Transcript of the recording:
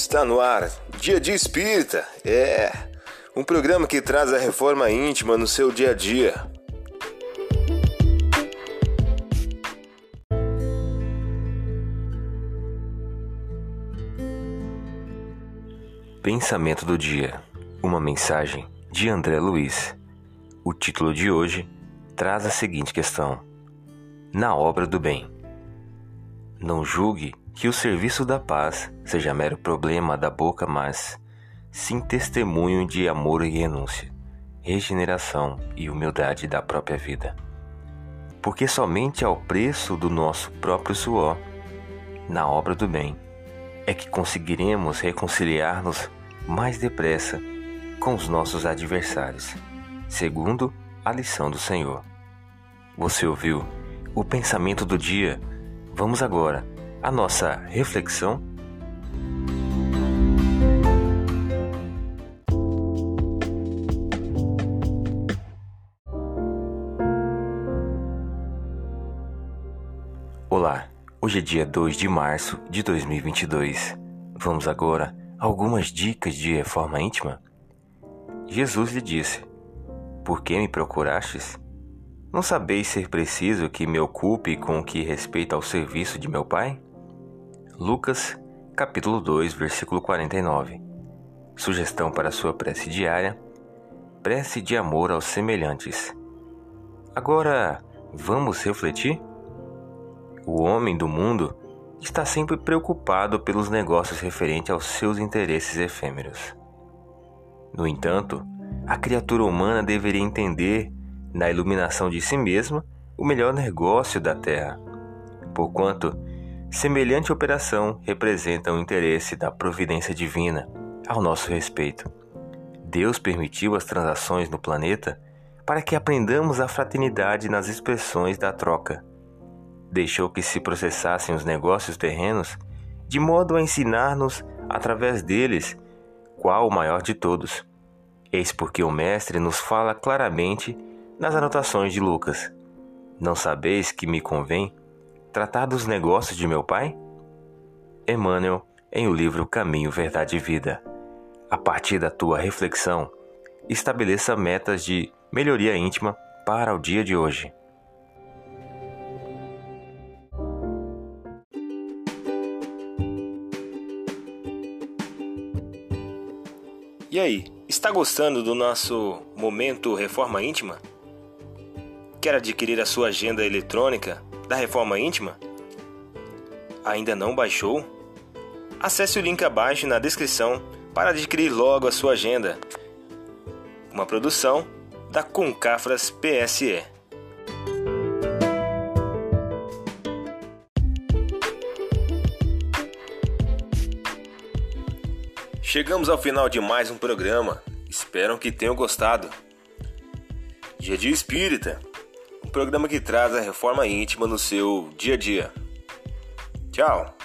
Está no ar, Dia de Espírita. É um programa que traz a reforma íntima no seu dia a dia. Pensamento do dia. Uma mensagem de André Luiz. O título de hoje traz a seguinte questão: Na obra do bem. Não julgue que o serviço da paz seja mero problema da boca, mas sim testemunho de amor e renúncia, regeneração e humildade da própria vida. Porque somente ao preço do nosso próprio suor, na obra do bem, é que conseguiremos reconciliar-nos mais depressa com os nossos adversários, segundo a lição do Senhor. Você ouviu o pensamento do dia? Vamos agora a nossa reflexão. Olá, hoje é dia 2 de março de 2022. Vamos agora a algumas dicas de reforma íntima? Jesus lhe disse: Por que me procurastes? Não sabeis ser preciso que me ocupe com o que respeita ao serviço de meu Pai? Lucas, capítulo 2, versículo 49. Sugestão para sua prece diária: prece de amor aos semelhantes. Agora, vamos refletir? O homem do mundo está sempre preocupado pelos negócios referentes aos seus interesses efêmeros. No entanto, a criatura humana deveria entender, na iluminação de si mesma, o melhor negócio da Terra, porquanto Semelhante operação representa o interesse da providência divina ao nosso respeito. Deus permitiu as transações no planeta para que aprendamos a fraternidade nas expressões da troca. Deixou que se processassem os negócios terrenos de modo a ensinar-nos, através deles, qual o maior de todos. Eis porque o Mestre nos fala claramente nas anotações de Lucas: Não sabeis que me convém Tratar dos negócios de meu pai? Emmanuel, em o livro Caminho, Verdade e Vida. A partir da tua reflexão, estabeleça metas de melhoria íntima para o dia de hoje. E aí, está gostando do nosso momento Reforma Íntima? Quer adquirir a sua agenda eletrônica da Reforma Íntima? Ainda não baixou? Acesse o link abaixo na descrição para adquirir logo a sua agenda. Uma produção da Concafras PSE. Chegamos ao final de mais um programa. Espero que tenham gostado. Dia de Espírita programa que traz a reforma íntima no seu dia a dia. Tchau!